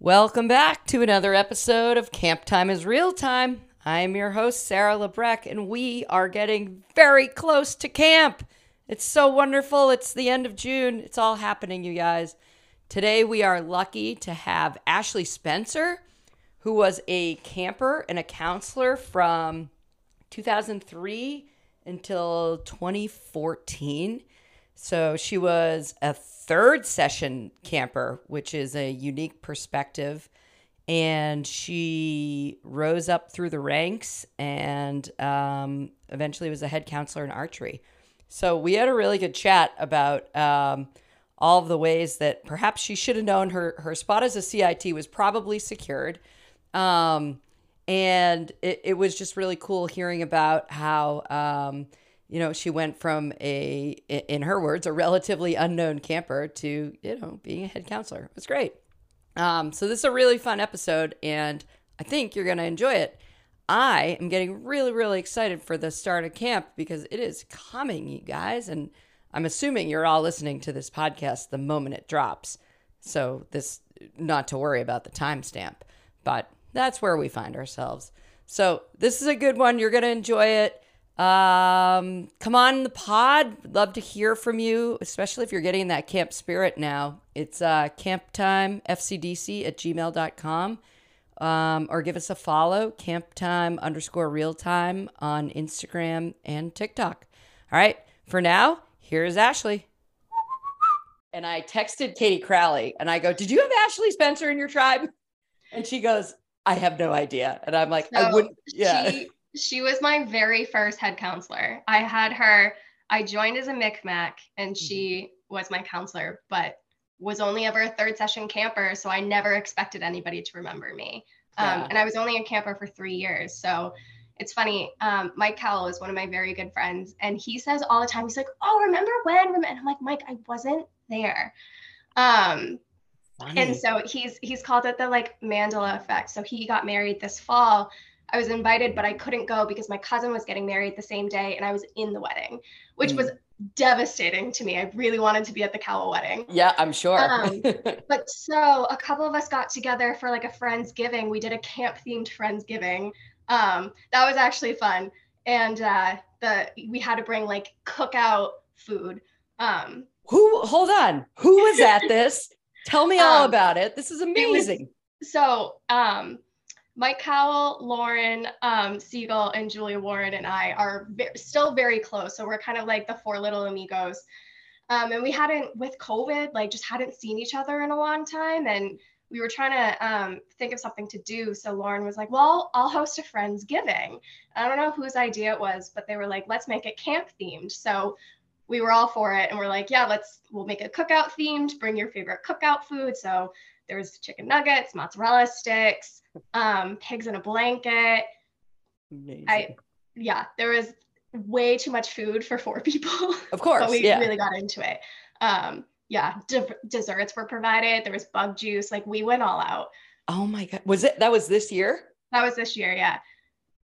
Welcome back to another episode of Camp Time is Real Time. I'm your host, Sarah Lebreck, and we are getting very close to camp. It's so wonderful. It's the end of June. It's all happening, you guys. Today, we are lucky to have Ashley Spencer, who was a camper and a counselor from 2003 until 2014. So she was a third session camper, which is a unique perspective. And she rose up through the ranks and um, eventually was a head counselor in archery. So we had a really good chat about um, all of the ways that perhaps she should have known her, her spot as a CIT was probably secured. Um, and it, it was just really cool hearing about how um, you know, she went from a, in her words, a relatively unknown camper to, you know, being a head counselor. It was great. Um, so this is a really fun episode, and I think you're going to enjoy it. I am getting really, really excited for the start of camp because it is coming, you guys. And I'm assuming you're all listening to this podcast the moment it drops. So this, not to worry about the timestamp, but that's where we find ourselves. So this is a good one. You're going to enjoy it. Um, come on the pod. Love to hear from you, especially if you're getting that camp spirit now. It's uh, camptimefcdc at gmail.com. Um, or give us a follow, camptime underscore real time on Instagram and TikTok. All right. For now, here's Ashley. And I texted Katie Crowley and I go, Did you have Ashley Spencer in your tribe? And she goes, I have no idea. And I'm like, so I wouldn't. Yeah. She- she was my very first head counselor. I had her, I joined as a Micmac and she mm-hmm. was my counselor, but was only ever a third session camper. So I never expected anybody to remember me. Um. And I was only a camper for three years. So it's funny. Um, Mike Cowell is one of my very good friends. And he says all the time, he's like, Oh, remember when? And I'm like, Mike, I wasn't there. Um, and so he's he's called it the like Mandela effect. So he got married this fall I was invited, but I couldn't go because my cousin was getting married the same day and I was in the wedding, which mm. was devastating to me. I really wanted to be at the Cowell wedding. Yeah, I'm sure. um, but so a couple of us got together for like a Friendsgiving. We did a camp themed Friendsgiving. Um, that was actually fun. And uh, the we had to bring like cookout food. Um, Who hold on? Who was at this? Tell me all um, about it. This is amazing. Was, so um Mike Cowell, Lauren um, Siegel, and Julia Warren and I are ve- still very close. So we're kind of like the four little amigos. Um, and we hadn't, with COVID, like just hadn't seen each other in a long time. And we were trying to um, think of something to do. So Lauren was like, well, I'll host a Friendsgiving. I don't know whose idea it was, but they were like, let's make it camp themed. So we were all for it. And we're like, yeah, let's, we'll make it cookout themed, bring your favorite cookout food. So there was chicken nuggets, mozzarella sticks, um, pigs in a blanket. Amazing. I yeah, there was way too much food for four people. Of course, but we yeah. really got into it. Um, yeah, de- desserts were provided. There was bug juice. Like we went all out. Oh my god, was it that was this year? That was this year, yeah.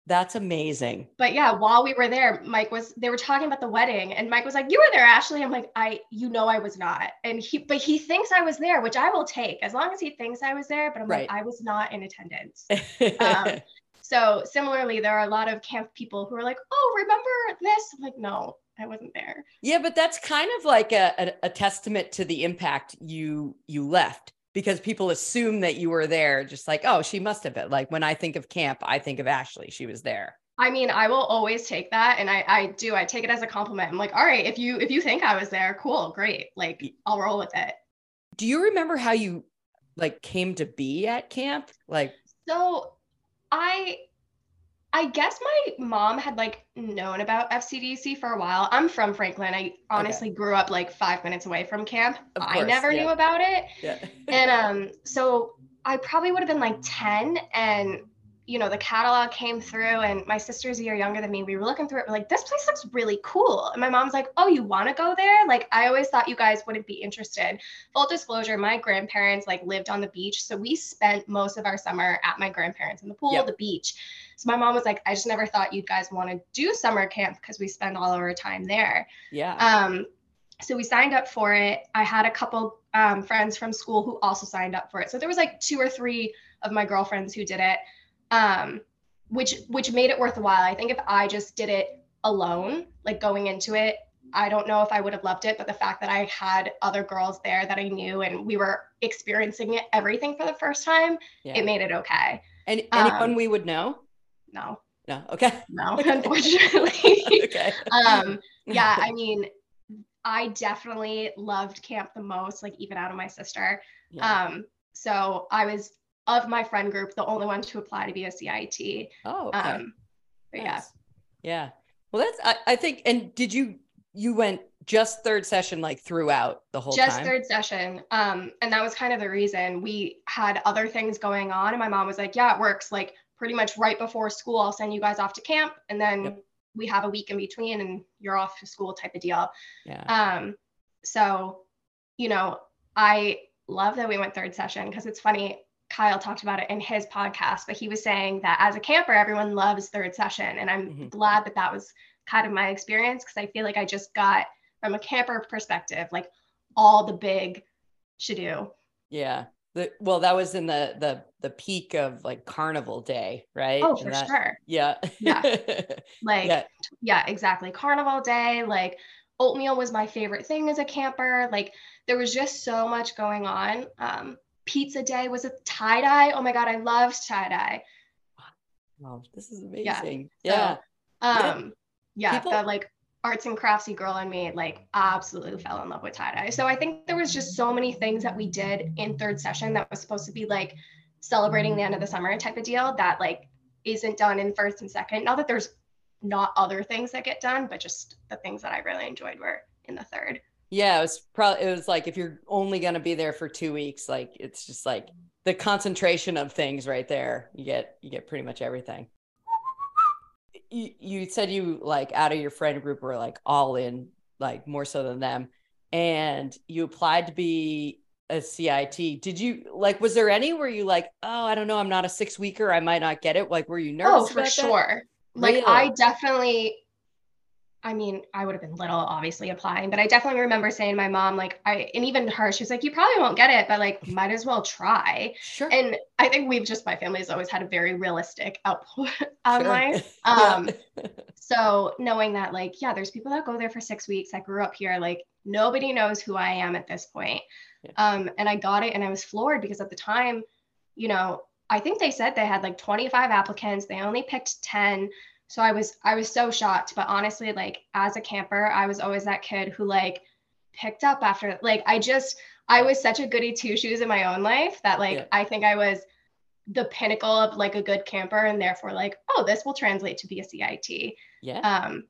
That's amazing. But yeah, while we were there, Mike was they were talking about the wedding and Mike was like, "You were there, Ashley." I'm like, "I you know I was not." And he but he thinks I was there, which I will take as long as he thinks I was there, but I'm right. like, "I was not in attendance." um, so similarly, there are a lot of camp people who are like, "Oh, remember this?" I'm like, "No, I wasn't there." Yeah, but that's kind of like a, a, a testament to the impact you you left because people assume that you were there just like oh she must have been. Like when i think of camp i think of ashley. She was there. I mean i will always take that and i i do. I take it as a compliment. I'm like all right if you if you think i was there cool great. Like i'll roll with it. Do you remember how you like came to be at camp? Like so i I guess my mom had like known about FCDC for a while. I'm from Franklin. I honestly okay. grew up like five minutes away from camp. Course, I never yeah. knew about it. Yeah. and um, so I probably would have been like 10 and you know, the catalog came through and my sister's a year younger than me. We were looking through it. We're like, this place looks really cool. And my mom's like, oh, you want to go there? Like, I always thought you guys wouldn't be interested. Full disclosure, my grandparents like lived on the beach. So we spent most of our summer at my grandparents in the pool, yep. the beach. So my mom was like, I just never thought you guys want to do summer camp because we spend all of our time there. Yeah. Um, so we signed up for it. I had a couple um, friends from school who also signed up for it. So there was like two or three of my girlfriends who did it, um, which which made it worthwhile. I think if I just did it alone, like going into it, I don't know if I would have loved it. But the fact that I had other girls there that I knew and we were experiencing it everything for the first time, yeah. it made it okay. And anyone um, we would know? No. No. Okay. No, unfortunately. okay. um, yeah, I mean, I definitely loved camp the most, like even out of my sister. Yeah. Um, so I was of my friend group, the only one to apply to be a CIT. Oh, okay. Um, nice. yeah. Yeah. Well, that's, I, I think, and did you, you went just third session like throughout the whole just time? third session um and that was kind of the reason we had other things going on and my mom was like yeah it works like pretty much right before school i'll send you guys off to camp and then yep we have a week in between and you're off to school type of deal. Yeah. Um, so, you know, I love that we went third session because it's funny. Kyle talked about it in his podcast, but he was saying that as a camper, everyone loves third session. And I'm mm-hmm. glad that that was kind of my experience because I feel like I just got, from a camper perspective, like all the big should do. Yeah. The, well, that was in the the the peak of like carnival day, right? Oh, for that, sure. Yeah. Yeah. Like yeah. yeah, exactly. Carnival day, like oatmeal was my favorite thing as a camper. Like there was just so much going on. Um, pizza day was a tie dye. Oh my god, I loved tie dye. Wow, this is amazing. Yeah. yeah. So, um, yeah, People- that like arts and craftsy girl in me like absolutely fell in love with tie dye. So I think there was just so many things that we did in third session that was supposed to be like celebrating the end of the summer type of deal that like isn't done in first and second. Not that there's not other things that get done, but just the things that I really enjoyed were in the third. Yeah, it was probably it was like if you're only gonna be there for two weeks, like it's just like the concentration of things right there. You get you get pretty much everything you, you said you like out of your friend group were like all in like more so than them and you applied to be a CIT. Did you like was there any where you like, oh, I don't know, I'm not a six weeker, I might not get it? Like were you oh, nervous? Oh, for sure. That? Like really? I definitely I mean, I would have been little, obviously applying, but I definitely remember saying to my mom, like, I, and even her, she was like, you probably won't get it, but like, might as well try. Sure. And I think we've just, my family has always had a very realistic output outline. Um, so knowing that, like, yeah, there's people that go there for six weeks. I grew up here, like, nobody knows who I am at this point. Yeah. Um, and I got it and I was floored because at the time, you know, I think they said they had like 25 applicants, they only picked 10 so i was i was so shocked but honestly like as a camper i was always that kid who like picked up after like i just i was such a goody two shoes in my own life that like yeah. i think i was the pinnacle of like a good camper and therefore like oh this will translate to be a cit yeah um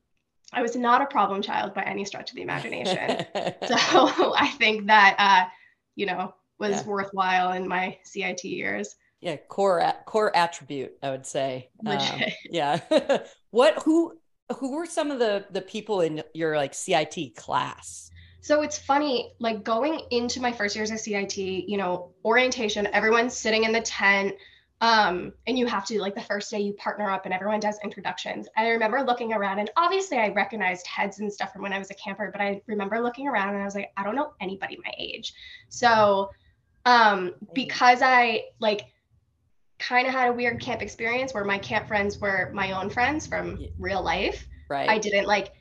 i was not a problem child by any stretch of the imagination so i think that uh you know was yeah. worthwhile in my cit years yeah core core attribute i would say. Um, yeah. What who who were some of the the people in your like cit class? So it's funny like going into my first years of cit you know orientation everyone's sitting in the tent um and you have to like the first day you partner up and everyone does introductions. I remember looking around and obviously i recognized heads and stuff from when i was a camper but i remember looking around and i was like i don't know anybody my age. So um because i like kind of had a weird camp experience where my camp friends were my own friends from real life. Right. I didn't like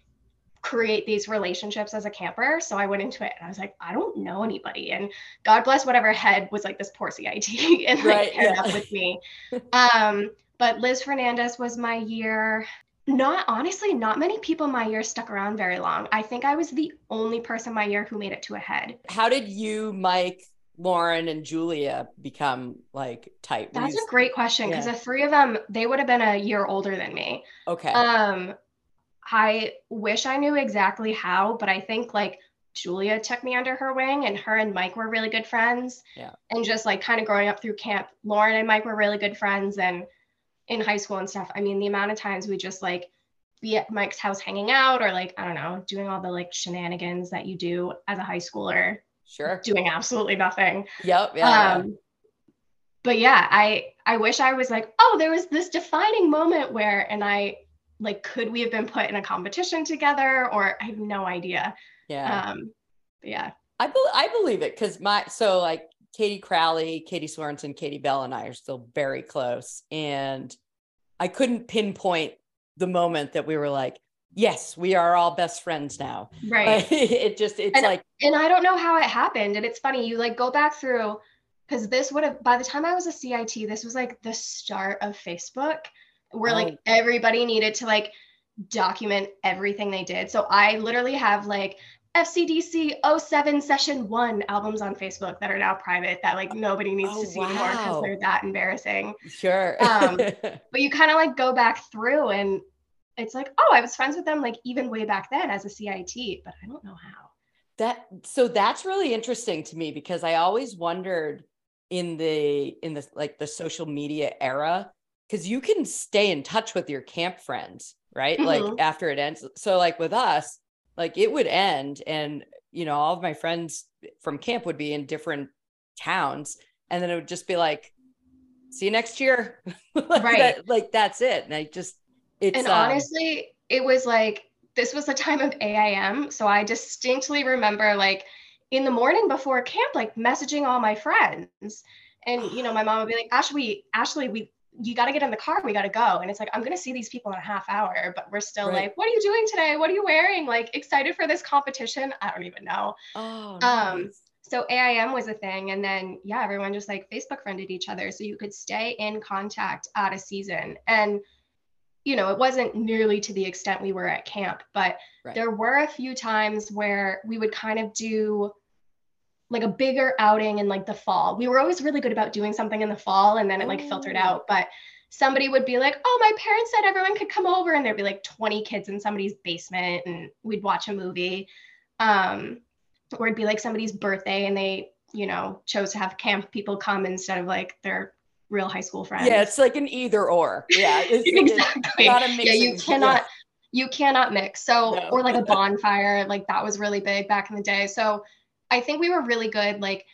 create these relationships as a camper. So I went into it and I was like, I don't know anybody. And God bless whatever head was like this poor CIT and like right, paired yeah. up with me. um, but Liz Fernandez was my year. Not honestly, not many people my year stuck around very long. I think I was the only person my year who made it to a head. How did you, Mike, Lauren and Julia become like tight? That's a great question because yeah. the three of them, they would have been a year older than me. Okay. Um, I wish I knew exactly how, but I think like Julia took me under her wing and her and Mike were really good friends. Yeah. And just like kind of growing up through camp, Lauren and Mike were really good friends and in high school and stuff. I mean, the amount of times we just like be at Mike's house hanging out or like, I don't know, doing all the like shenanigans that you do as a high schooler Sure. Doing absolutely nothing. Yep. Yeah, um. But yeah, I I wish I was like, oh, there was this defining moment where, and I like, could we have been put in a competition together? Or I have no idea. Yeah. Um, yeah. I, be- I believe it because my, so like Katie Crowley, Katie Sorensen, Katie Bell, and I are still very close. And I couldn't pinpoint the moment that we were like, yes, we are all best friends now. Right. it just, it's and, like, and I don't know how it happened. And it's funny, you like go back through, because this would have, by the time I was a CIT, this was like the start of Facebook, where Oh. like everybody needed to like document everything they did. So I literally have like FCDC 07 session one albums on Facebook that are now private that like nobody needs Oh, to see anymore because they're that embarrassing. sure. Um, But you kind of like go back through and it's like, oh, I was friends with them like even way back then as a CIT, but I don't know how. that so that's really interesting to me because i always wondered in the in the like the social media era because you can stay in touch with your camp friends right like Mhm. after it ends so like with us like it would end and you know all of my friends from camp would be in different towns and then it would just be like see you next year like, Right. that- like that's it and i just it's and um, honestly, it was like this was the time of AIM. So I distinctly remember like in the morning before camp, like messaging all my friends. And you know, my mom would be like, Ashley, Ashley, we you gotta get in the car, we gotta go. And it's like, I'm gonna see these people in a half hour, but we're still Right. like, what are you doing today? What are you wearing? Like excited for this competition? I don't even know. oh um, nice. so AIM was a thing. And then, yeah, everyone just like Facebook friended each other. So you could stay in contact at a season. And, you know, it wasn't nearly to the extent we were at camp, but Right. there were a few times where we would kind of do like a bigger outing in like the fall. We were always really good about doing something in the fall and then it like filtered Oh. out. But somebody would be like, oh, my parents said everyone could come over. And there'd be like 20 kids in somebody's basement and we'd watch a movie. Um, or it'd be like somebody's birthday and they, you know, chose to have camp people come instead of like their real high school friends. yeah it's like an either or yeah it's, it's exactly. a Yeah, you cannot you cannot mix. So No. or like a bonfire, like that was really big back in the day. So I think we were really good like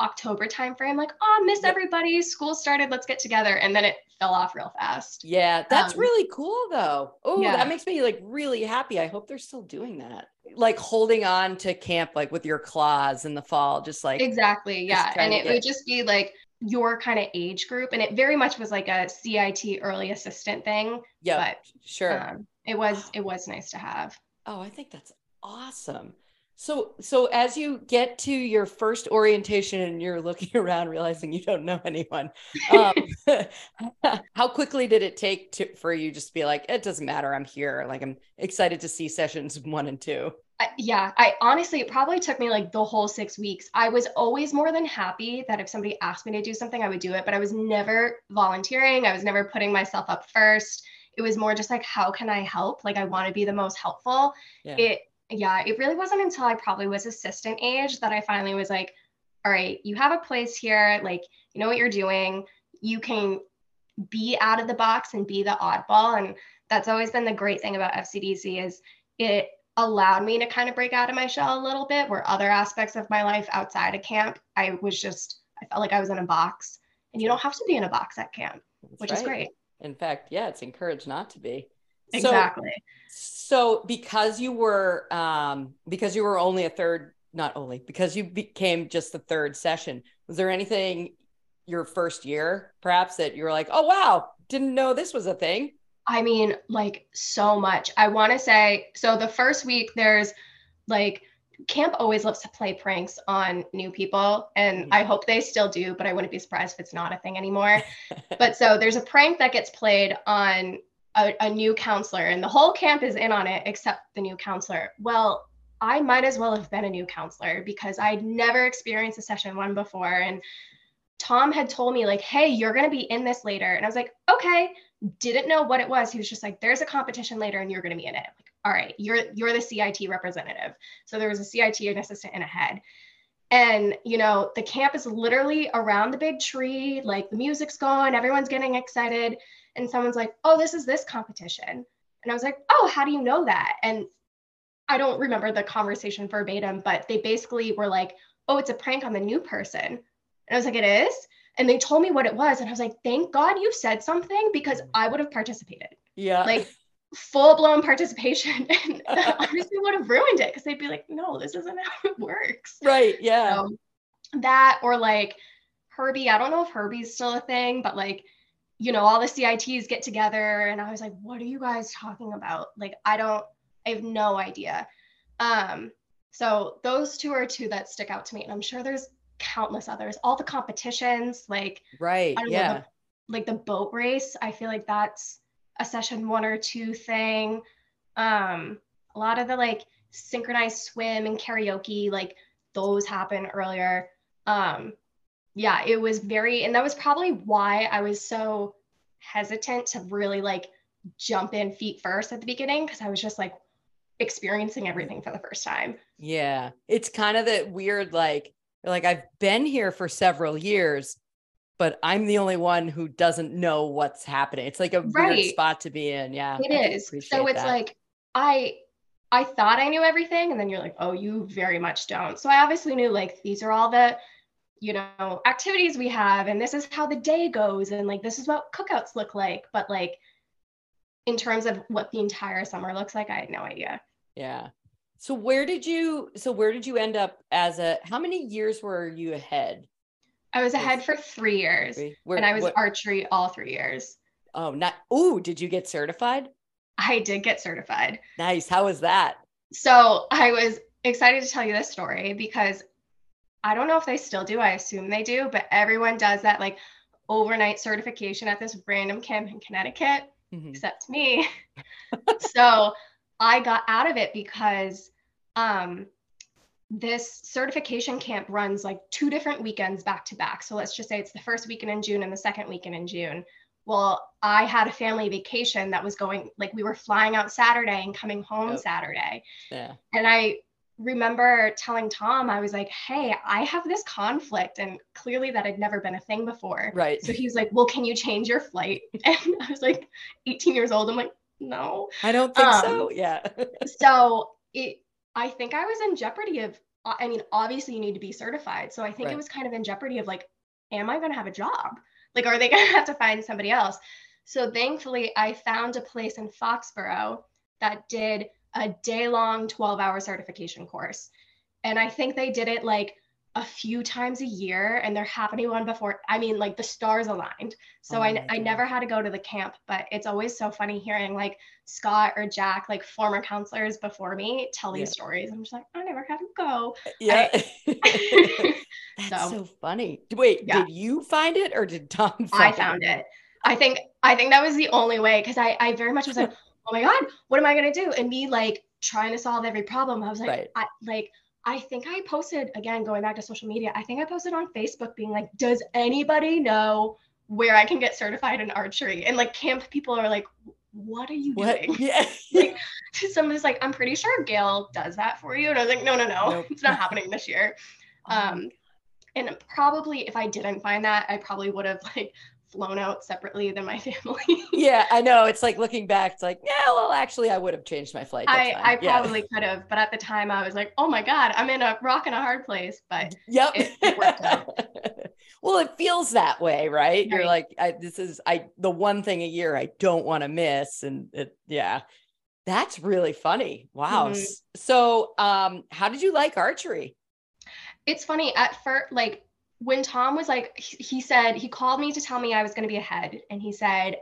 October timeframe, like, oh, miss Yep. everybody, school started, let's get together. And then it fell off real fast. Yeah, that's Um, really cool though. Oh, yeah. that makes me like really happy. I hope they're still doing that. Like holding on to camp like with your claws in the fall, just like Exactly. Yeah. And it get- would just be like your kind of age group. And it very much was like a CIT early assistant thing. yeah, but, sure. Um, it was it was nice to have. oh, I think that's awesome. So so as you get to your first orientation and you're looking around realizing you don't know anyone, um, how quickly did it take to for you just to be like, it doesn't matter, I'm here. Like I'm excited to see sessions one and two. I, yeah, I honestly, it probably took me like the whole six weeks. I was always more than happy that if somebody asked me to do something, I would do it, but I was never volunteering. I was never putting myself up first. It was more just like, how can I help? Like, I want to be the most helpful. Yeah. It, yeah, it really wasn't until I probably was assistant age that I finally was like, all right, you have a place here. Like, you know what you're doing. You can be out of the box and be the oddball. And that's always been the great thing about FCDC is it allowed me to kind of break out of my shell a little bit where other aspects of my life outside of camp i was just i felt like i was in a box. And you don't have to be in a box at camp That's which is great. In fact, yeah, it's encouraged not to be. So- exactly. So because you were um because you were only a third not only because you became just the third session was there anything your first year perhaps that you were like oh wow didn't know this was a thing i mean like so much. I want to say so the first week there's like camp always loves to play pranks on new people and Mhm. i hope they still do but i wouldn't be surprised if it's not a thing anymore. But so there's a prank that gets played on a, a new counselor and the whole camp is in on it except the new counselor. Well i might as well have been a new counselor because i'd never experienced a session one before and tom had told me like hey you're going to be in this later and i was like okay didn't know what it was. He was just like there's a competition later and you're going to be in it. I'm like all right you're you're the cit representative. So there was a cit an assistant and a head. And you know the camp is literally around the big tree like the music's going everyone's getting excited. And someone's like oh this is this competition. And i was like oh how do you know that? And i don't remember the conversation verbatim but they basically were like oh it's a prank on the new person. And i was like it is and they told me what it was and i was like thank god you said something because i would have participated yeah like full blown participation and obviously would have ruined it because they'd be like, no, this isn't how it works. Right. Yeah. So, that or like Herbie, I don't know if Herbie's still a thing, but like, you know, all the CITs get together and I was like, what are you guys talking about? Like, I don't, I have no idea. Um, so those two are two that stick out to me. And I'm sure there's countless others. All the competitions, like right, yeah. Know, the, like the boat race, I feel like that's a session one or two thing. Um, a lot of the like synchronized swim and karaoke, like those happen earlier. Um, yeah, it was very, and that was probably why I was so hesitant to really like jump in feet first at the beginning because I was just like experiencing everything for the first time. Yeah, it's kind of the weird, like, like I've been here for several years, but I'm the only one who doesn't know what's happening. It's like a right. weird spot to be in. Yeah. It is. So it's that. like I I thought I knew everything and then you're like, "Oh, you very much don't." So I obviously knew like these are all the you know, activities we have and this is how the day goes and like this is what cookouts look like, but like in terms of what the entire summer looks like, I had no idea. Yeah. So where did you so where did you end up as a how many years were you ahead? I was ahead for three years. Where, and I was what, archery all three years. Oh, not oh, did you get certified? I did get certified. Nice. How was that? So I was excited to tell you this story because I don't know if they still do. I assume they do, but everyone does that like overnight certification at this random camp in Connecticut, mm-hmm. except me. so I got out of it because um, this certification camp runs like two different weekends back to back. So let's just say it's the first weekend in June and the second weekend in June. Well, I had a family vacation that was going like we were flying out Saturday and coming home yep. Saturday. Yeah. And I remember telling Tom, I was like, hey, I have this conflict. And clearly that had never been a thing before. Right. So he was like, well, can you change your flight? And I was like 18 years old. I'm like, no. I don't think um, so. Yeah. so it, I think I was in jeopardy of, I mean, obviously you need to be certified. So I think right. it was kind of in jeopardy of like, am I going to have a job? Like, are they going to have to find somebody else? So thankfully, I found a place in Foxborough that did a day long 12 hour certification course. And I think they did it like a few times a year and they're happening one before i mean like the stars aligned. So oh I, I never had to go to the camp but it's always so funny hearing like scott or jack like former counselors before me tell these stories. I'm just like i never had to go. Uh, yeah. I, that's so, so, funny. Wait yeah. did you find it or did tom find i found it? it. I think i think that was the only way because i i very much was like oh my god what am i going to do? And me like trying to solve every problem i was like right. i like I think I posted again going back to social media. I think I posted on Facebook being like, "Does anybody know where I can get certified in archery?" And like camp people are like, "What are you what? doing?" Yeah. like somebody's like, "I'm pretty sure Gail does that for you," and I was like, "No, no, no, nope. it's not happening this year." Oh um, and probably if I didn't find that, I probably would have like flown out separately than my family. yeah, I know. It's like looking back, it's like, yeah, well, actually, I would have changed my flight. I, I probably could have, but at the time, I was like, oh my god, I'm in a rock and a hard place. But yep, it, it worked out. well, it feels that way, right? right. You're like, I, this is I the one thing a year I don't want to miss, and it, yeah. That's really funny. Wow. Mm-hmm. So, um, how did you like archery? It's funny at first, like when Tom was like, he said, he called me to tell me I was going to be ahead. And he said,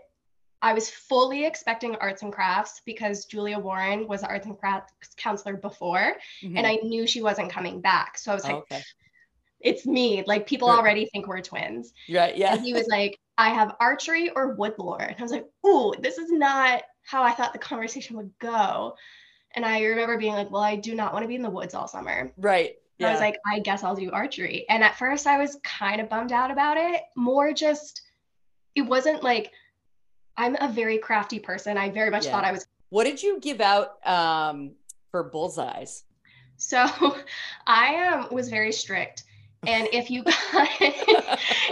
I was fully expecting arts and crafts because Julia Warren was arts and crafts counselor before. Mm-hmm. And I knew she wasn't coming back. So I was like, okay. it's me. Like people right. already think we're twins. Right. Yeah. And he was like, I have archery or wood lore. And I was like, ooh, this is not how I thought the conversation would go. And I remember being like, well, I do not want to be in the woods all summer. Right. Yeah. I was like, I guess I'll do archery. And at first I was kind of bummed out about it. More just, it wasn't like, I'm a very crafty person. I very much yeah. thought I was. What did you give out um, for bullseyes? So I um, was very strict. And if you got,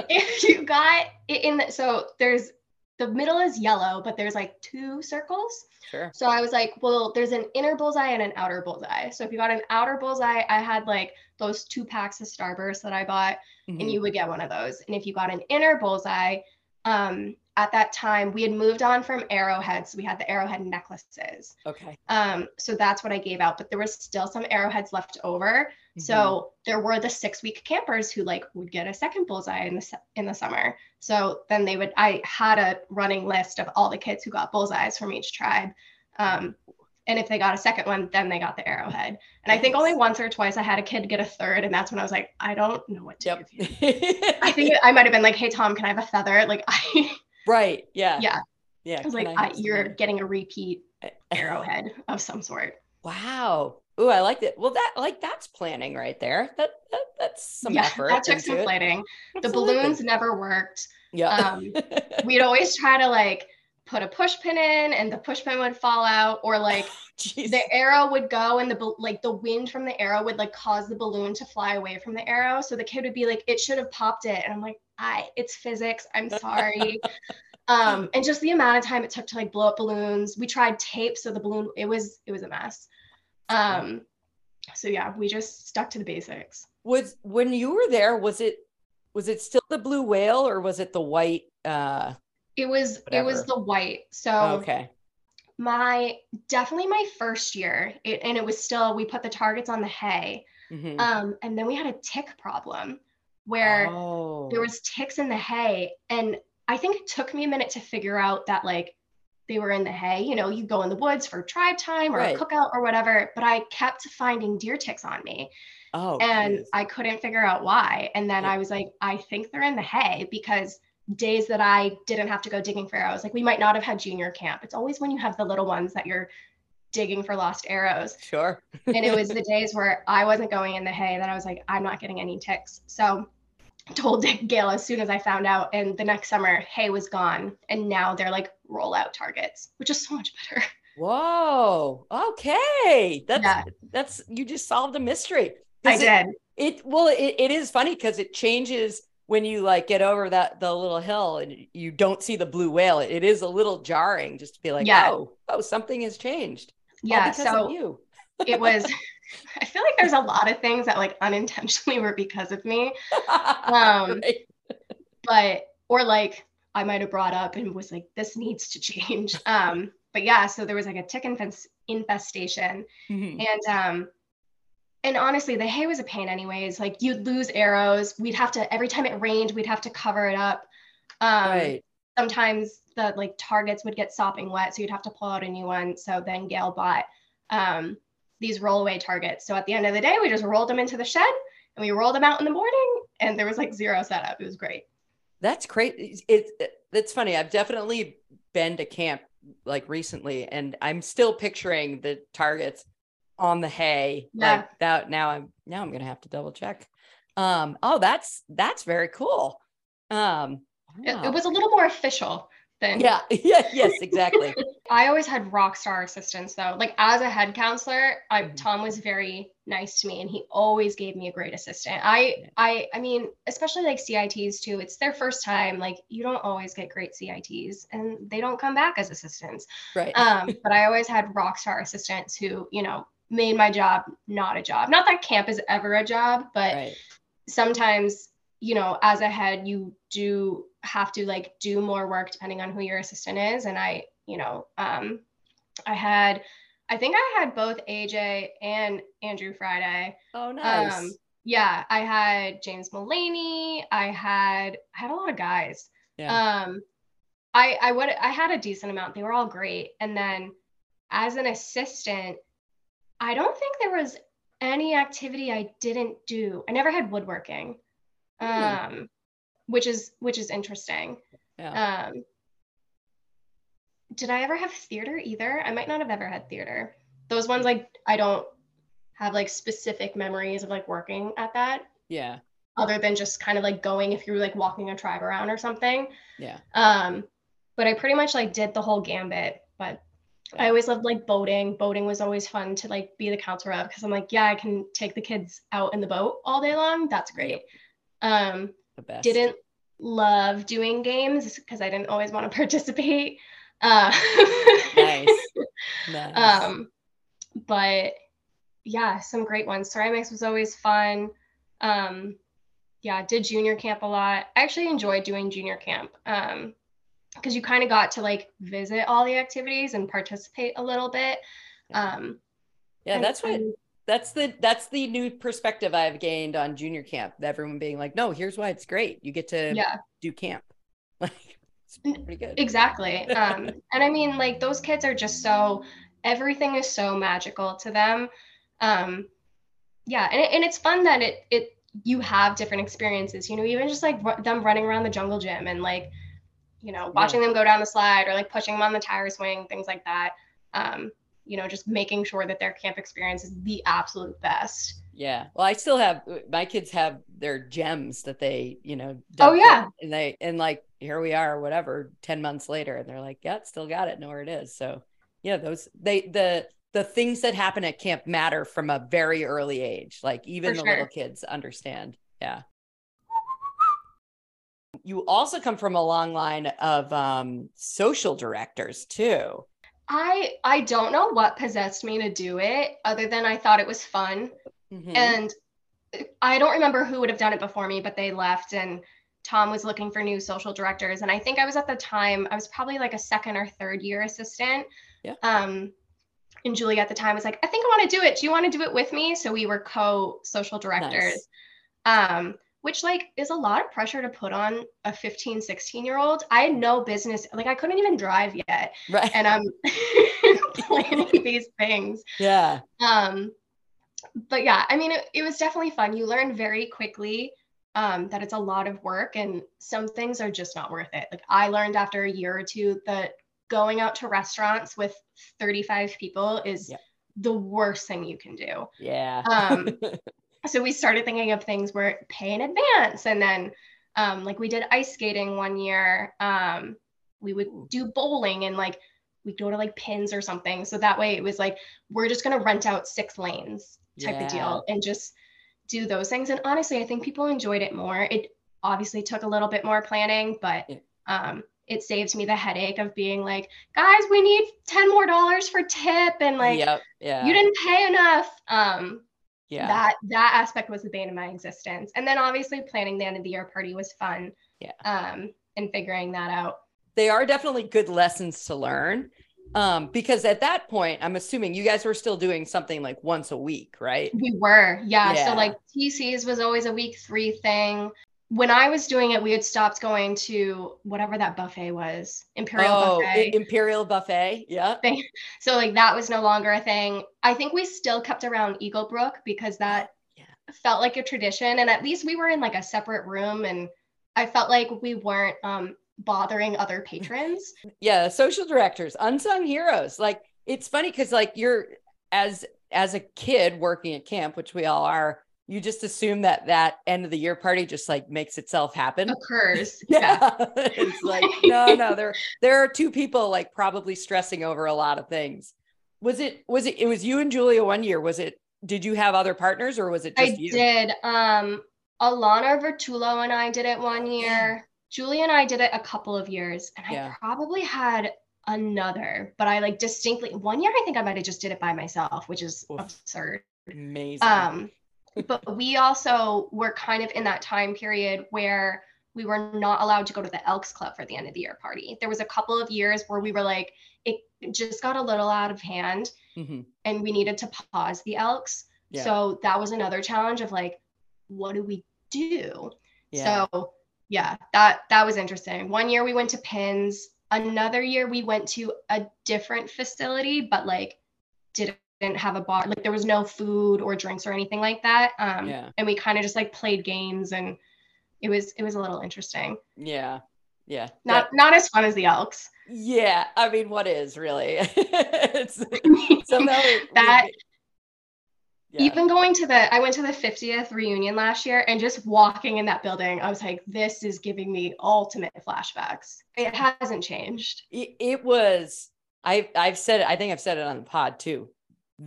if you got in the, so there's, the middle is yellow, but there's like two circles. Sure. So I was like, well, there's an inner bullseye and an outer bullseye. So if you got an outer bullseye, I had like those two packs of Starburst that I bought, mm-hmm. and you would get one of those. And if you got an inner bullseye, um, at that time we had moved on from arrowheads. We had the arrowhead necklaces. Okay. Um, so that's what I gave out, but there was still some arrowheads left over. Mm-hmm. So there were the six week campers who like would get a second bullseye in the in the summer. So then they would. I had a running list of all the kids who got bullseyes from each tribe. Um, and if they got a second one, then they got the arrowhead. And I think only once or twice I had a kid get a third, and that's when I was like, I don't know what to Yep. give you. I think I might have been like, Hey Tom, can I have a feather? Like I, right. Yeah. Yeah. Yeah. I was like, I I, you're getting a repeat arrowhead of some sort. Wow. Ooh, I like that. Well, that like that's planning right there. That, that that's some yeah, effort. that took some it. planning. The balloons never worked. Yeah. Um, we'd always try to like put a push pin in and the push pin would fall out or like Jeez. the arrow would go and the like the wind from the arrow would like cause the balloon to fly away from the arrow so the kid would be like it should have popped it and i'm like i it's physics i'm sorry um and just the amount of time it took to like blow up balloons we tried tape so the balloon it was it was a mess um so yeah we just stuck to the basics was when you were there, was it was it still the blue whale or was it the white uh it was it was the white so okay. my definitely my first year it, and it was still we put the targets on the hay Mhm. um and then we had a tick problem where oh. there was ticks in the hay and i think it took me a minute to figure out that like they were in the hay you know you go in the woods for tribe time or Right. a cookout or whatever but i kept finding deer ticks on me oh and geez. i couldn't figure out why and then Yeah. i was like i think they're in the hay because days that i didn't have to go digging for arrows like we might not have had junior camp it's always when you have the little ones that you're digging for lost arrows sure. and it was the days where I wasn't going in the hay that I was like, I'm not getting any ticks. So told Gail as soon as I found out. And the next summer, hay was gone. And now they're like rollout targets, which is so much better. Whoa. Okay. That's Yeah. that's you just solved a mystery. I 'Cause it- did. It well, it, it is funny because it changes when you like get over that the little hill and you don't see the blue whale. It, it is a little jarring just to be like, Yeah. oh, oh, something has changed. Yeah. because So of you. it was, I feel like there's a lot of things that like unintentionally were because of me. Um, Right. but or like I might have brought up and was like, this needs to change. Um, but yeah, so there was like a tick infest- infestation, Mhm. and um, and honestly, the hay was a pain anyways. Like you'd lose arrows. We'd have to every time it rained, we'd have to cover it up. Um, right. Sometimes the like targets would get sopping wet, so you'd have to pull out a new one. So then Gail bought um, these rollaway targets. So at the end of the day, we just rolled them into the shed and we rolled them out in the morning, and there was like zero setup. It was great. That's great. It's it, it's funny. I've definitely been to camp like recently, and I'm still picturing the targets on the hay. Yeah. Like that. Now I'm now I'm gonna have to double check. Um. Oh, that's that's very cool. Um. It, it was a little more official Yeah. Yeah. Yes. Exactly. I always had rock star assistants though. Like as a head counselor, I, Mhm. Tom was very nice to me and he always gave me a great assistant. I Yeah. I I mean, especially like CITs too. It's their first time. Like you don't always get great CITs and they don't come back as assistants. right. Um, but I always had rock star assistants who, you know, made my job not a job. Not that camp is ever a job, but right. sometimes you know as a head you do have to like do more work depending on who your assistant is. And i you know um i had i think i had both aj and andrew friday. Oh, nice. um yeah i had james mullaney. I had i had a lot of guys. Yeah. um i i would i had a decent amount. They were all great. And then as an assistant i don't think there was any activity i didn't do. I never had woodworking. Hmm. um which is which is interesting yeah. um did i ever have theater either i might not have ever had theater those ones like i don't have like specific memories of like working at that yeah. other than just kind of like going if you were like walking a tribe around or something Yeah. um, but I pretty much like did the whole gambit. But I always loved like boating. Boating was always fun to like be the counselor of because I'm like, yeah, I can take the kids out in the boat all day long. That's great. Um, The best. didn't love doing games because I didn't always want to participate. Uh, Nice. Nice. um, but yeah, some great ones. Ceramics was always fun. Um, yeah, did junior camp a lot. I actually enjoyed doing junior camp. Um, because you kind of got to like visit all the activities and participate a little bit. Um, yeah, and- that's what that's the that's the new perspective I've gained on junior camp. Everyone being like, no, here's why it's great. You get to yeah, do camp. Like it's pretty good. exactly. Um, and I mean, like those kids are just so everything is so magical to them. Um, yeah, and it, and it's fun that it it you have different experiences. You know, even just like ru- them running around the jungle gym and like, you know, watching them go down the slide or like pushing them on the tire swing, things like that. Um, you know, just making sure that their camp experience is the absolute best. Yeah. Well, I still have my kids have their gems that they, you know, Oh, yeah. and they and like here we are, whatever, 10 months later, and they're like, Yeah, still got it, know where it is. So yeah, those they the the things that happen at camp matter from a very early age. Like even For the sure. little kids understand. Yeah. You also come from a long line of um social directors too. I I don't know what possessed me to do it other than I thought it was fun. Mhm. And I don't remember who would have done it before me, but they left and Tom was looking for new social directors. And I think I was at the time, I was probably like a second or third year assistant. Yeah. Um, and Julie at the time was like, I think I want to do it. Do you want to do it with me? So we were co social directors. Um, which like is a lot of pressure to put on a 15, 16 year old. I had no business, like I couldn't even drive yet. right. And I'm planning these things yeah. um but yeah i mean it, it was definitely fun you learn very quickly um that it's a lot of work and some things are just not worth it like i learned after a year or two that going out to restaurants with 35 people is Yeah. the worst thing you can do Yeah. um so we started thinking of things where pay in advance and then um like we did ice skating one year um we would do bowling and like we'd go to like pins or something so that way it was like we're just going to rent out six lanes type Yeah. of deal and just do those things and honestly i think people enjoyed it more it obviously took a little bit more planning but Yeah. um it saved me the headache of being like guys we need 10 more dollars for tip and like yep. Yeah. you didn't pay enough um yeah. that that aspect was the bane of my existence and then obviously planning the end of the year party was fun Yeah. um and figuring that out they are definitely good lessons to learn. Um, because at that point, I'm assuming you guys were still doing something like once a week, right? we were yeah, Yeah. so like tcs was always a week three thing when i was doing it we had stopped going to whatever that buffet was imperial oh, buffet Imperial Buffet. Yeah. so like that was no longer a thing i think we still kept around eagle brook because that Yeah. felt like a tradition and at least we were in like a separate room and i felt like we weren't um bothering other patrons Yeah. Social directors, unsung heroes. Like it's funny because like you're as as a kid working at camp, which we all are, you just assume that that end of the year party just like makes itself happen. occurs yeah Yeah. it's like, no, no, there there are two people like probably stressing over a lot of things. Was it was it it was you and Julia one year? Was it did you have other partners or was it I just you? did. Um, Alana Vertulo and I did it one year. Julie and I did it a couple of years, and Yeah. I probably had another, but I like distinctly one year. I think I might have just did it by myself, which is Oof. absurd. Amazing. Um, but we also were kind of in that time period where we were not allowed to go to the Elks Club for the end of the year party. There was a couple of years where we were like, it just got a little out of hand Mhm. and we needed to pause the Elks. Yeah. So that was another challenge of like, what do we do? Yeah. So yeah, that that was interesting. One year we went to Pins. Another year we went to a different facility, but like didn't have a bar. Like there was no food or drinks or anything like that. Um, Yeah. And we kind of just like played games, and it was it was a little interesting. yeah. Yeah. Not not as fun as the Elks. Yeah. I mean, what is really? it's somehow That- yeah. Even going to the, I went to the 50th reunion last year and just walking in that building, I was like, this is giving me ultimate flashbacks. It hasn't changed. it, it was I I've said it, I think I've said it on the pod too.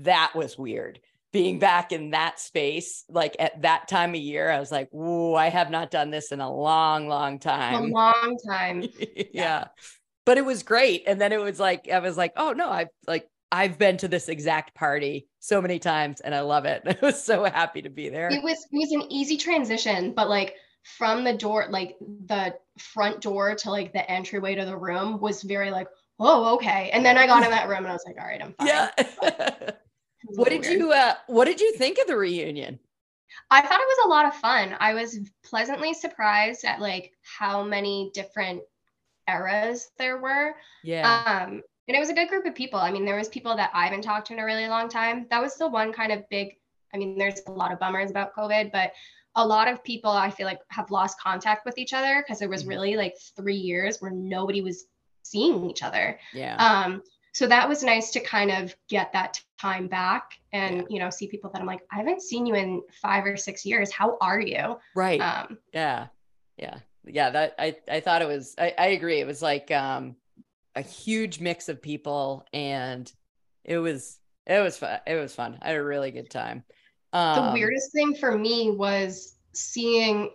That was weird. Being back in that space, like at that time of year, I was like, "Whoa, I have not done this in a long, long A time." long time. yeah. But it was great. And then it was like, I was like, oh no, I've like I've been to this exact party so many times and I love it. I was so happy to be there. It was it was an easy transition, but like from the door, like the front door to like the entryway to the room was very like, oh, okay. And then I got in that room and I was like, all right, I'm fine. Yeah. what did weird. you uh what did you think of the reunion? I thought it was a lot of fun. I was pleasantly surprised at like how many different eras there were. Yeah. Um and it was a good group of people. I mean, there was people that I haven't talked to in a really long time. That was the one kind of big I mean, there's a lot of bummers about COVID, but a lot of people I feel like have lost contact with each other because there was mm-hmm. really like three years where nobody was seeing each other. Yeah. Um, so that was nice to kind of get that time back and yeah. you know see people that I'm like I haven't seen you in five or six years. How are you? Right. Um, yeah. Yeah. Yeah. That I I thought it was. I, I agree. It was like um a huge mix of people and it was it was fun. It was fun. I had a really good time. Um, the weirdest thing for me was seeing,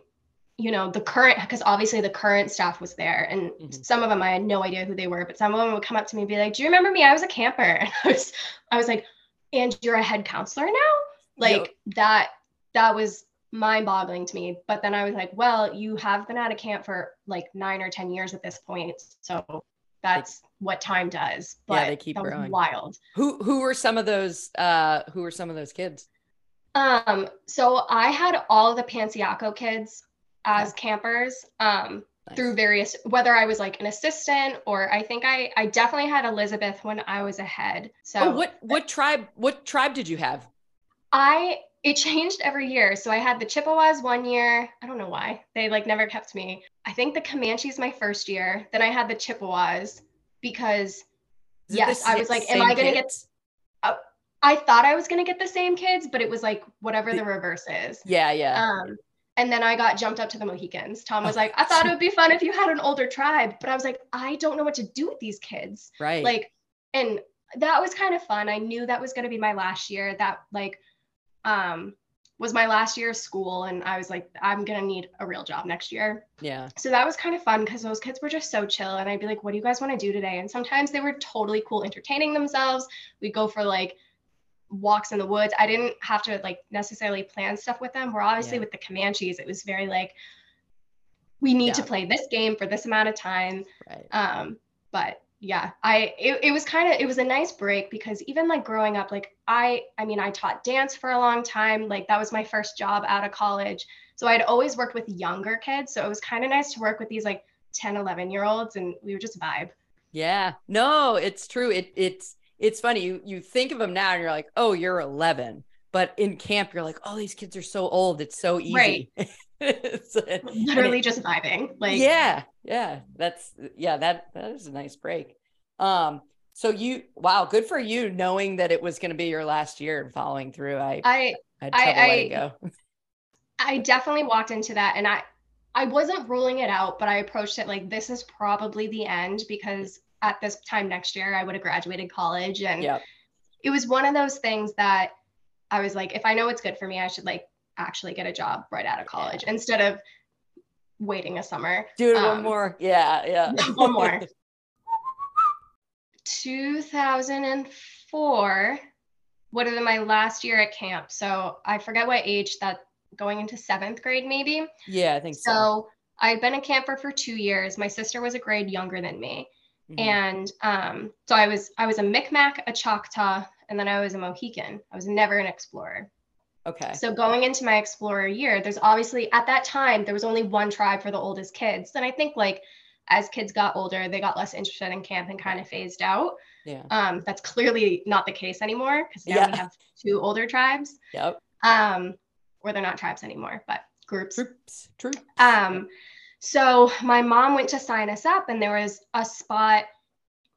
you know, the current, because obviously the current staff was there, and mm-hmm. some of them I had no idea who they were, but some of them would come up to me and be like, "Do you remember me? I was a camper." And I was, I was like, "And you're a head counselor now?" Like yep. that. That was mind-boggling to me. But then I was like, "Well, you have been at a camp for like nine or ten years at this point, so." That's what time does. But yeah, they keep growing. wild. Who who were some of those uh who were some of those kids? Um, so I had all the Panciaco kids as campers um, nice. through various, whether I was like an assistant or I think I I definitely had Elizabeth when I was a head. So oh, what what tribe what tribe did you have? I it changed every year. So I had the Chippewas one year. I don't know why they like never kept me. I think the Comanches my first year. Then I had the Chippewas because yes, I was like, am I gonna get? Uh, I thought I was gonna get the same kids, but it was like whatever the reverse is. Yeah, yeah. Um, and then I got jumped up to the Mohicans. Tom was like, I thought it would be fun if you had an older tribe, but I was like, I don't know what to do with these kids. Right. Like, and that was kind of fun. I knew that was gonna be my last year. That like, um, was my last year of school and I was like, I'm gonna need a real job next year. Yeah. So that was kind of fun because those kids were just so chill. And I'd be like, what do you guys want to do today? And sometimes they were totally cool entertaining themselves. We'd go for like walks in the woods. I didn't have to like necessarily plan stuff with them. We're obviously yeah. with the Comanches, it was very like we need yeah. to play this game for this amount of time. Right. Um, but yeah, I it, it was kind of it was a nice break because even like growing up, like I I mean I taught dance for a long time. Like that was my first job out of college. So I'd always worked with younger kids. So it was kind of nice to work with these like 10, 11 year olds and we would just vibe. Yeah. No, it's true. It it's it's funny you you think of them now and you're like oh you're 11 but in camp you're like oh these kids are so old it's so easy. Right. It's, literally it, just vibing like yeah yeah that's yeah that that is a nice break. Um so you wow good for you knowing that it was going to be your last year and following through. I i i I, go. I definitely walked into that and i i wasn't ruling it out but i approached it like this is probably the end because at this time next year, I would have graduated college. And yep. it was one of those things that I was like, if I know it's good for me, I should like actually get a job right out of college yeah. instead of waiting a summer. Do um, one more. Yeah, yeah. one more. 2004 would have been my last year at camp. So I forget what age that going into seventh grade, maybe. Yeah, I think so. So I'd been a camper for two years. My sister was a grade younger than me. Mm-hmm. And um, so I was I was a Micmac, a Choctaw, and then I was a Mohican. I was never an explorer. Okay. So going into my explorer year, there's obviously at that time there was only one tribe for the oldest kids. And I think like as kids got older, they got less interested in camp and kind of phased out. Yeah. Um, that's clearly not the case anymore because now yeah. we have two older tribes. Yep. Um, or they're not tribes anymore, but groups. Groups. True. Um, so my mom went to sign us up, and there was a spot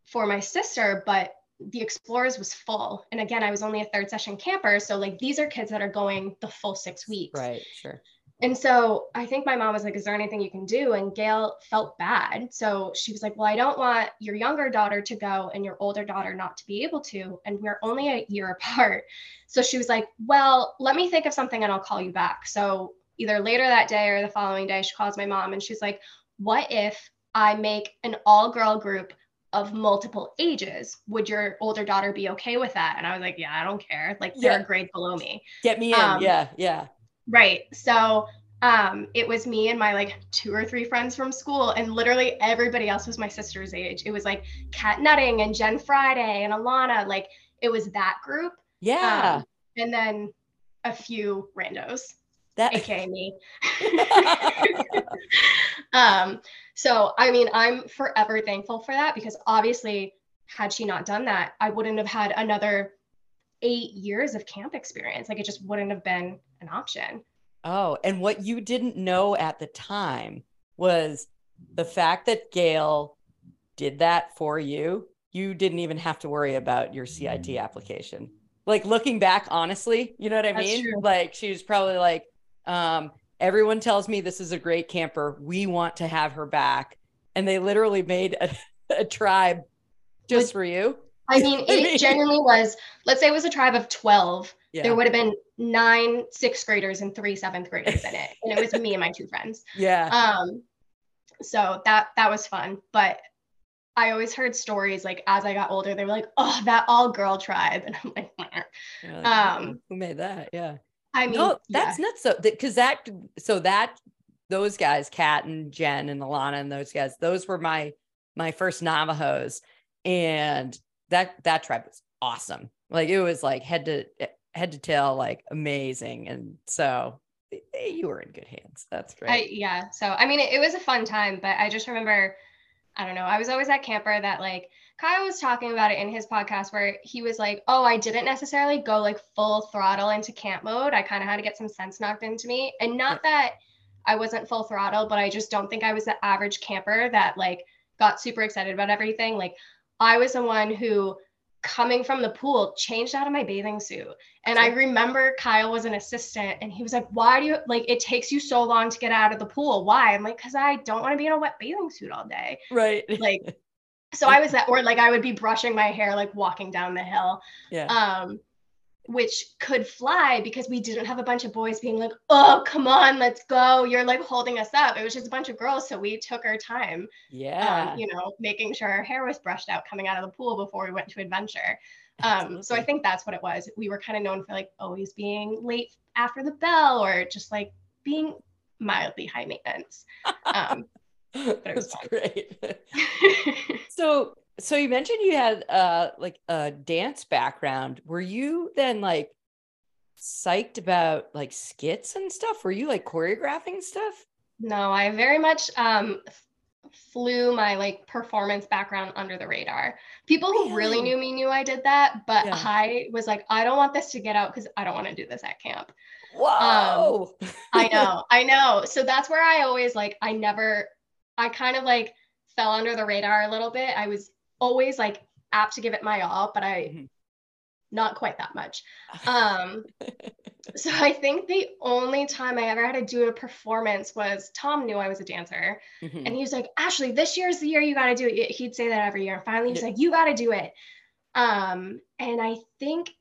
for my sister, but the Explorers was full. And again, I was only a third session camper. So, like, these are kids that are going the full six weeks. Right, sure. And so I think my mom was like, Is there anything you can do? And Gail felt bad. So she was like, Well, I don't want your younger daughter to go and your older daughter not to be able to. And we're only a year apart. So she was like, Well, let me think of something and I'll call you back. So either later that day or the following day, she calls my mom and she's like, What if I make an all girl group of multiple ages? Would your older daughter be okay with that? And I was like, Yeah, I don't care. Like, they're a grade below me. Get me in. Um, yeah. Yeah. Right. So um, it was me and my like two or three friends from school, and literally everybody else was my sister's age. It was like Kat Nutting and Jen Friday and Alana. Like it was that group. Yeah. Um, and then a few randos, that aka me. um, so I mean, I'm forever thankful for that because obviously, had she not done that, I wouldn't have had another eight years of camp experience. Like it just wouldn't have been an option. Oh, and what you didn't know at the time was the fact that Gail did that for you. You didn't even have to worry about your CIT application. Like looking back, honestly, you know what I That's mean? true. Like she was probably like, um, everyone tells me this is a great camper. We want to have her back. And they literally made a, a tribe just for you. I mean, it genuinely was, let's say it was a tribe of 12. Yeah. There would have been nine sixth graders and three seventh graders in it. And it was me and my two friends. yeah. Um, so that that was fun. But I always heard stories like as I got older, they were like, oh, that all girl tribe. And I'm like. Like, um, who made that? Yeah. I mean, no, yeah. that's nuts. So because that, so that those guys, Kat and Jen and Alana and those guys, those were my my first Navajos, and that that tribe was awesome. Like it was like head to head to tail, like amazing. And so eh, you were in good hands. That's great. I, yeah. So, I mean, it, it was a fun time, but I just remember, I don't know, I was always that camper that like Kyle was talking about it in his podcast where he was like, oh, I didn't necessarily go like full throttle into camp mode. I kind of had to get some sense knocked into me. And not that I wasn't full throttle, but I just don't think I was the average camper that like got super excited about everything. Like, I was the one who, coming from the pool, changed out of my bathing suit. And I remember Kyle was an assistant and he was like, Why do you like it takes you so long to get out of the pool? Why? I'm like, Because I don't want to be in a wet bathing suit all day. right. Like, so I was that, or like I would be brushing my hair, like walking down the hill, yeah. um, which could fly because we didn't have a bunch of boys being like, Oh, come on, let's go. You're like holding us up. It was just a bunch of girls. So we took our time, yeah. um, you know, making sure our hair was brushed out coming out of the pool before we went to adventure. Um, so I think that's what it was. We were kind of known for like always being late after the bell or just like being mildly high maintenance. Um, That's great. So, so you mentioned you had uh like a dance background. Were you then like psyched about like skits and stuff? Were you like choreographing stuff? no, I very much um, flew my like performance background under the radar. People who really Really? knew me knew I did that, but Yeah. I was like, I don't want this to get out because I don't want to do this at camp. Whoa. I know, I know. So that's where I always like, I never, I kind of like fell under the radar a little bit. I was always like apt to give it my all, but I Mhm. not quite that much. Um, so I think the only time I ever had to do a performance was Tom knew I was a dancer, Mhm. and he was like, Ashley, this year's the year you got to do it. He'd say that every year. And finally, he's Yeah. like, you got to do it. Um, and I think,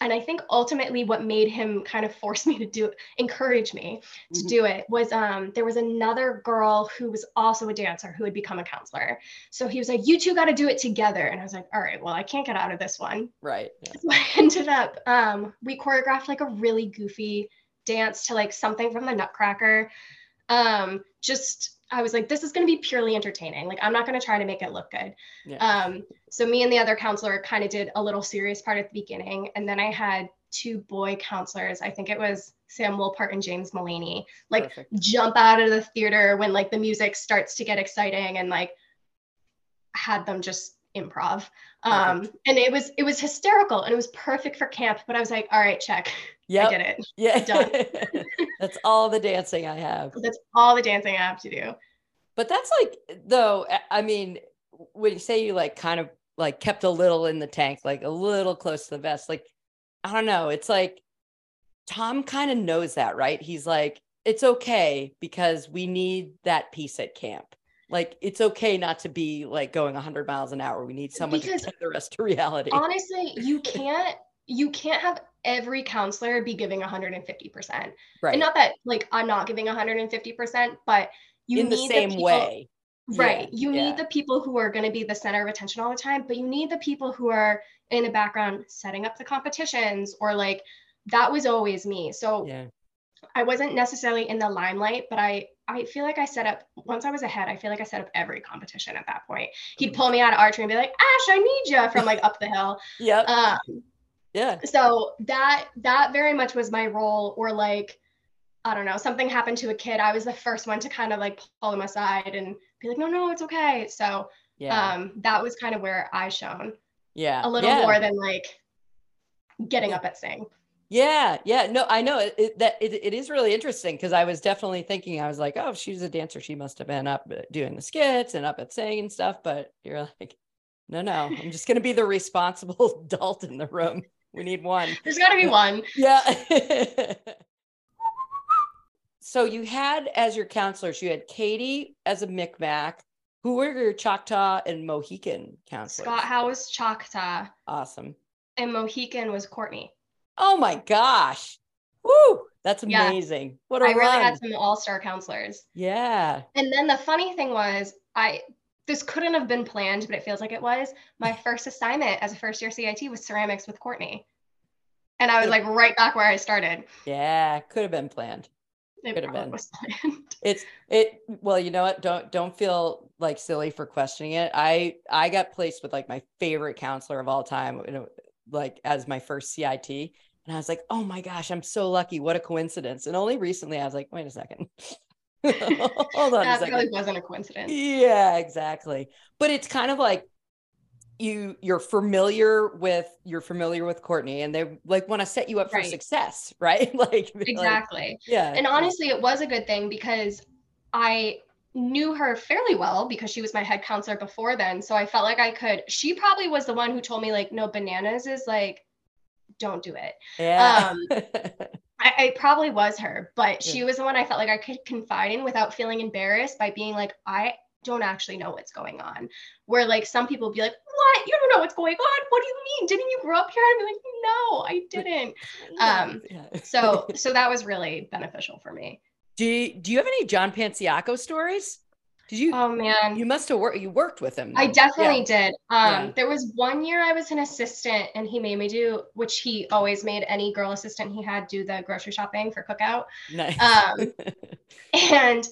and I think ultimately what made him kind of force me to do encourage me to Mhm. do it was um there was another girl who was also a dancer who had become a counselor. So he was like, you two got to do it together. And I was like, all right, well, I can't get out of this one. right. Yeah. So I ended up, um, we choreographed like a really goofy dance to like something from the Nutcracker. Um, just I was like, this is going to be purely entertaining. Like, I'm not going to try to make it look good. Yeah. Um, so me and the other counselor kind of did a little serious part at the beginning, and then I had two boy counselors. I think it was Sam Wolpart and James Mullaney. Like, Perfect. jump out of the theater when like the music starts to get exciting and like had them just improv um and it was it was hysterical and it was perfect for camp but i was like all right check i Yep. did it Yeah. Done. That's all the dancing I have. that's all the dancing i have to do But that's like, though, I- I mean, when you say you like kind of like kept a little in the tank, like a little close to the vest, like, I don't know. It's like Tom kind of knows that, right? He's like, it's okay because we need that piece at camp. Like, it's okay not to be like going 100 miles an hour. We need someone Because to take the rest to reality. honestly you can't you can't have every counselor be giving 150% right. and not that like i'm not giving 150% but you in the need same people- way. Right. Yeah, You yeah. need the people who are going to be the center of attention all the time, but you need the people who are in the background setting up the competitions or like that was always me. So Yeah. I wasn't necessarily in the limelight, but I I feel like I set up once I was ahead, I feel like I set up every competition at that point. He'd pull me out of archery and be like, Ash, I need you from like up the hill. Yep. Um, yeah. so that that very much was my role or like i don't know something happened to a kid i was the first one to kind of like pull him aside and be like no no it's okay so Yeah. um that was kind of where i shone yeah. a little yeah. more than like getting up at sing Yeah, yeah, no, I know it, it that it, it is really interesting because I was definitely thinking I was like, oh, if she a dancer, she must have been up uh, doing the skits and up at singing and stuff. But you're like, no, no, I'm just gonna be the responsible adult in the room. We need one. there's got to be one Yeah. so you had as your counselors, you had Katie as a Micmac. Who were your Choctaw and Mohican counselors? scott howe was choctaw Awesome. and mohican was courtney Oh my gosh. Woo! That's Yeah. amazing. What a i really had some all-star counselors yeah. And then the funny thing was, I this couldn't have been planned, but it feels like it was. My first assignment as a first year CIT was ceramics with Courtney. And I was like right back where I started. Yeah. Could have been planned. It Could have been. was planned. It's it well, you know what? Don't don't feel like silly for questioning it. I I got placed with like my favorite counselor of all time, you know, like as my first CIT. And I was like, oh my gosh, I'm so lucky. What a coincidence. And only recently I was like, wait a second. Hold on that really wasn't a coincidence. Yeah, exactly. But it's kind of like you you're familiar with you're familiar with Courtney and they like want to set you up for Right. success, right? like like, Exactly. yeah. And honestly, it was a good thing because I knew her fairly well because she was my head counselor before then. So I felt like I could, she probably was the one who told me, like, no, bananas is like, don't do it. yeah. um, I, I probably was her, but Yeah. she was the one I felt like I could confide in without feeling embarrassed by being like, I don't actually know what's going on. Where like some people be like, What? You don't know what's going on? What do you mean? Didn't you grow up here? I'm like, No, I didn't. um, Yeah. So so that was really beneficial for me. do you, do you have any John Panciaco stories? Did you Oh man. you must have worked you worked with him. I definitely did. Um, Yeah. there was one year I was an assistant and he made me do, which he always made any girl assistant he had do the grocery shopping for cookout. Yeah. Nice. Um, and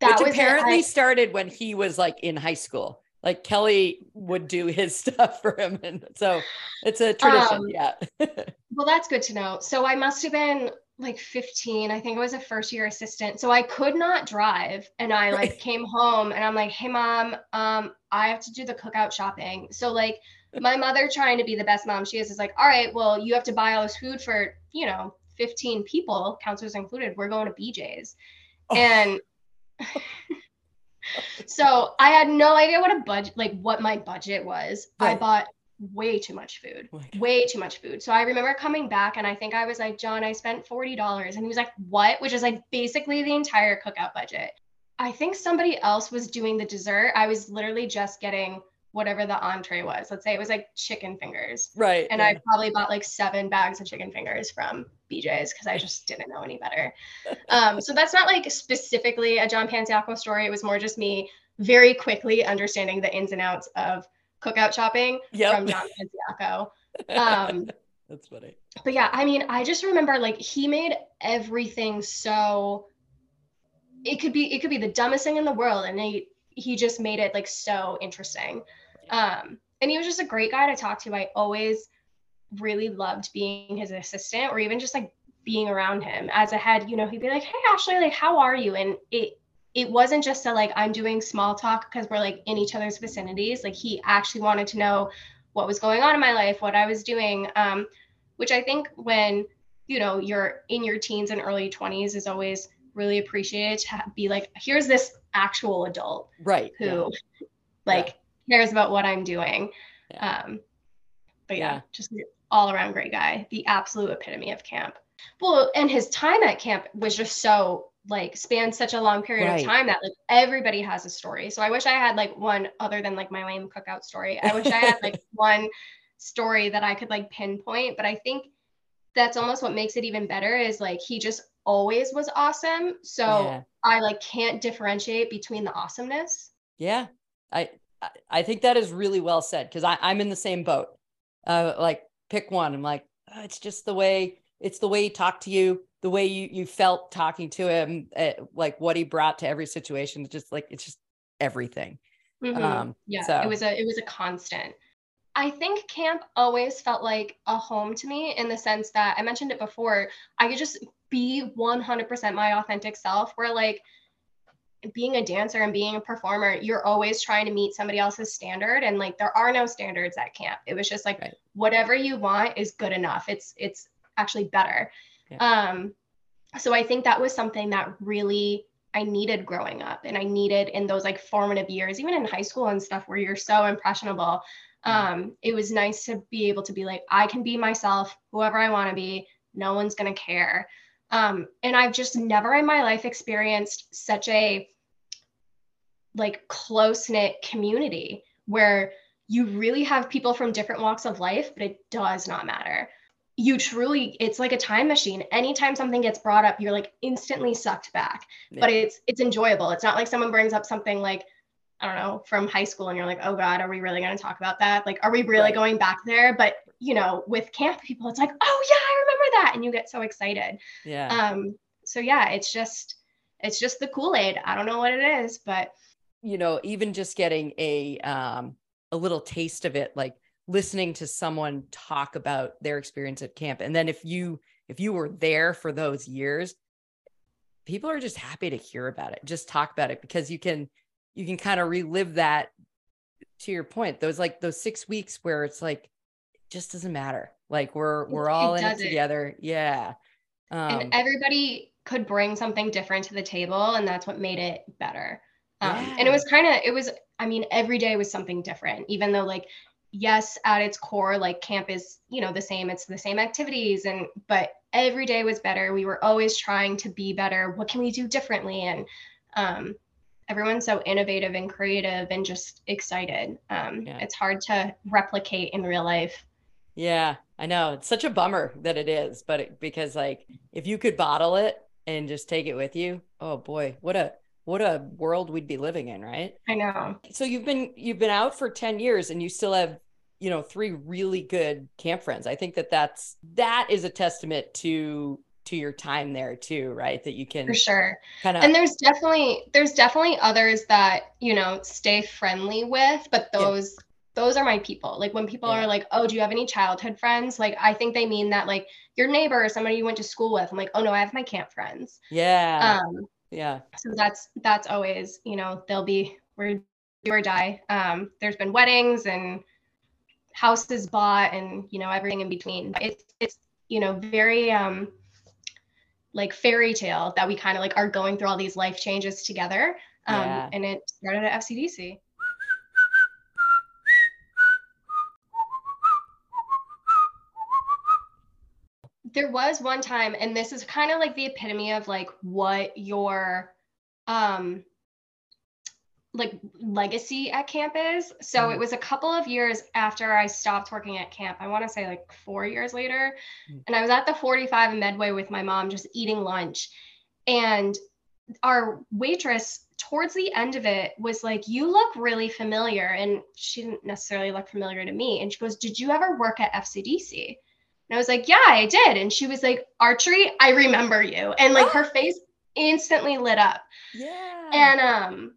that Which was apparently I- started when he was like in high school. Like Kelly would do his stuff for him. And so it's a tradition. Um, yeah. Well, that's good to know. So I must have been like 15. I think I was a first year assistant. So I could not drive. And I like Right. came home and I'm like, hey mom, um, I have to do the cookout shopping. So like my mother trying to be the best mom she is is like, all right, well, you have to buy all this food for, you know, 15 people, counselors included. We're going to BJ's. Oh. And so I had no idea what a budget like what my budget was. I Right. bought way too much food Oh way too much food. So I remember coming back and I think I was like, John, I spent $40. And he was like, what? Which is like basically the entire cookout budget. I think somebody else was doing the dessert. I was literally just getting whatever the entree was. Let's say it was like chicken fingers. Right. And yeah. I probably bought like seven bags of chicken fingers from BJ's because I just didn't know any better. Um, so that's not like specifically a John Panciaco story. It was more just me very quickly understanding the ins and outs of cookout shopping Yep. from John Panciaco. Um, That's funny. but yeah, I mean, I just remember like he made everything so it could be it could be the dumbest thing in the world and he he just made it like so interesting. Um and he was just a great guy to talk to. I always really loved being his assistant or even just like being around him as a head, you know, he'd be like, "Hey Ashley, like how are you?" and it it wasn't just a like I'm doing small talk because we're like in each other's vicinities. Like he actually wanted to know what was going on in my life, what I was doing. Um, which I think when you know you're in your teens and early 20s is always really appreciated to be like, here's this actual adult Right. who yeah. like cares about what I'm doing. Yeah. Um, but yeah, Yeah. just an all around great guy, the absolute epitome of camp. Well, and his time at camp was just so like spanned such a long period Right. of time that like everybody has a story. So I wish I had like one other than like my lame cookout story. I wish I had like one story that I could like pinpoint, but I think that's almost what makes it even better is like he just always was awesome. So Yeah. I like can't differentiate between the awesomeness. Yeah, I I- I think that is really well said because I'm in the same boat. Uh, like pick one. I'm like, "Oh, it's just the way it's the way he talked to you, the way you you felt talking to him, uh, like what he brought to every situation. Just like it's just everything. Mm-hmm. Um, yeah, so. it was a it was a constant. I think camp always felt like a home to me in the sense that I mentioned it before. I could just be 100% my authentic self. Where like being a dancer and being a performer, you're always trying to meet somebody else's standard and like there are no standards at camp. It was just like right. whatever you want is good enough. It's it's actually better. Yeah. Um so I think that was something that really I needed growing up and I needed in those like formative years, even in high school and stuff where you're so impressionable. Mm. Um, it was nice to be able to be like, I can be myself, whoever I want to be. No one's going to care. Um, and I've just never in my life experienced such a like close knit community where you really have people from different walks of life, but it does not matter. You truly, it's like a time machine. Anytime something gets brought up, you're like instantly sucked back. Yeah. But it's it's enjoyable. It's not like someone brings up something like, I don't know, from high school and you're like, oh God, are we really gonna talk about that? Like, are we really right. going back there? But you know, with camp people, it's like, oh yeah, I remember that. And you get so excited. Yeah. Um, so yeah, it's just it's just the Kool-Aid. I don't know what it is, but you know, even just getting a um a little taste of it, like listening to someone talk about their experience at camp. And then if you if you were there for those years, people are just happy to hear about it. Just talk about it because you can you can kind of relive that to your point. Those like those 6 weeks where it's like it just doesn't matter. Like we're we're all in it together. Yeah. Um, and everybody could bring something different to the table and that's what made it better. Um, yeah. And it was kind of, it was, I mean, every day was something different, even though, like, yes, at its core, like camp is, you know, the same, it's the same activities. And, but every day was better. We were always trying to be better. What can we do differently? And, um, everyone's so innovative and creative and just excited. Um, yeah. It's hard to replicate in real life. Yeah, I know. It's such a bummer that it is, but it, because like if you could bottle it and just take it with you, oh boy, what a what a world we'd be living in, right? I know. So you've been you've been out for 10 years and you still have, you know, three really good camp friends. I think that that's that is a testament to to your time there too, right? That you can For sure. Kind of And there's definitely there's definitely others that, you know, stay friendly with, but those yeah. those are my people. Like when people yeah. are like, "Oh, do you have any childhood friends?" Like I think they mean that like your neighbor or somebody you went to school with. I'm like, "Oh no, I have my camp friends." Yeah. Um yeah so that's that's always you know they'll be we're do or die um there's been weddings and houses bought and you know everything in between. But it's it's you know very um like fairy tale that we kind of like are going through all these life changes together. Um yeah. and it started at fcdc there was one time and this is kind of like the epitome of like what your um like legacy at camp is. So mm-hmm. it was a couple of years after I stopped working at camp. I want to say like 4 years later. Mm-hmm. And I was at the 45 in Medway with my mom just eating lunch and our waitress towards the end of it was like you look really familiar and she didn't necessarily look familiar to me and she goes did you ever work at fcdc and I was like, yeah, I did. And she was like, archery, I remember you. And like her face instantly lit up. Yeah. And um,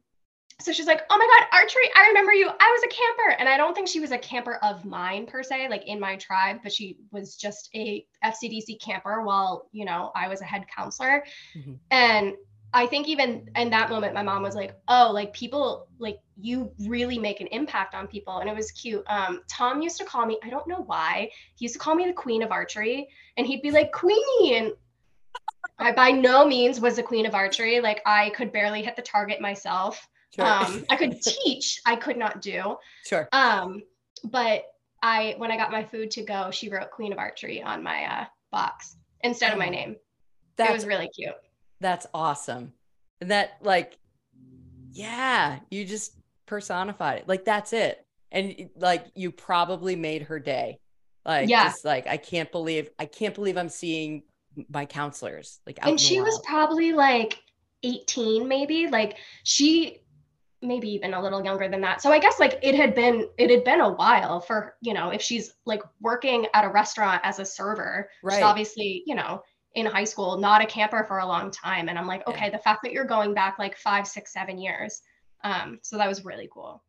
so she's like, oh my God, archery, I remember you. I was a camper. And I don't think she was a camper of mine per se, like in my tribe, but she was just a FCDC camper while, you know, I was a head counselor. Mm-hmm. And I think even in that moment, my mom was like, "Oh, like people, like you really make an impact on people," and it was cute. Um, Tom used to call me. I don't know why. He used to call me the queen of archery, and he'd be like, "Queenie," and I by no means was the queen of archery. Like I could barely hit the target myself. Sure. Um, I could teach. I could not do. Sure. Um, but I when I got my food to go, she wrote queen of archery on my uh, box instead of my oh. name. That was really cute that's awesome. And that like, yeah, you just personified it. Like that's it. And like you probably made her day. Like yeah. just like I can't believe I can't believe I'm seeing my counselors like and she was probably like 18 maybe like she maybe even a little younger than that. So I guess like it had been it had been a while for, you know, if she's like working at a restaurant as a server, right. she's obviously, you know, in high school, not a camper for a long time. And I'm like, okay, yeah. the fact that you're going back like five, six, seven years. Um, so that was really cool.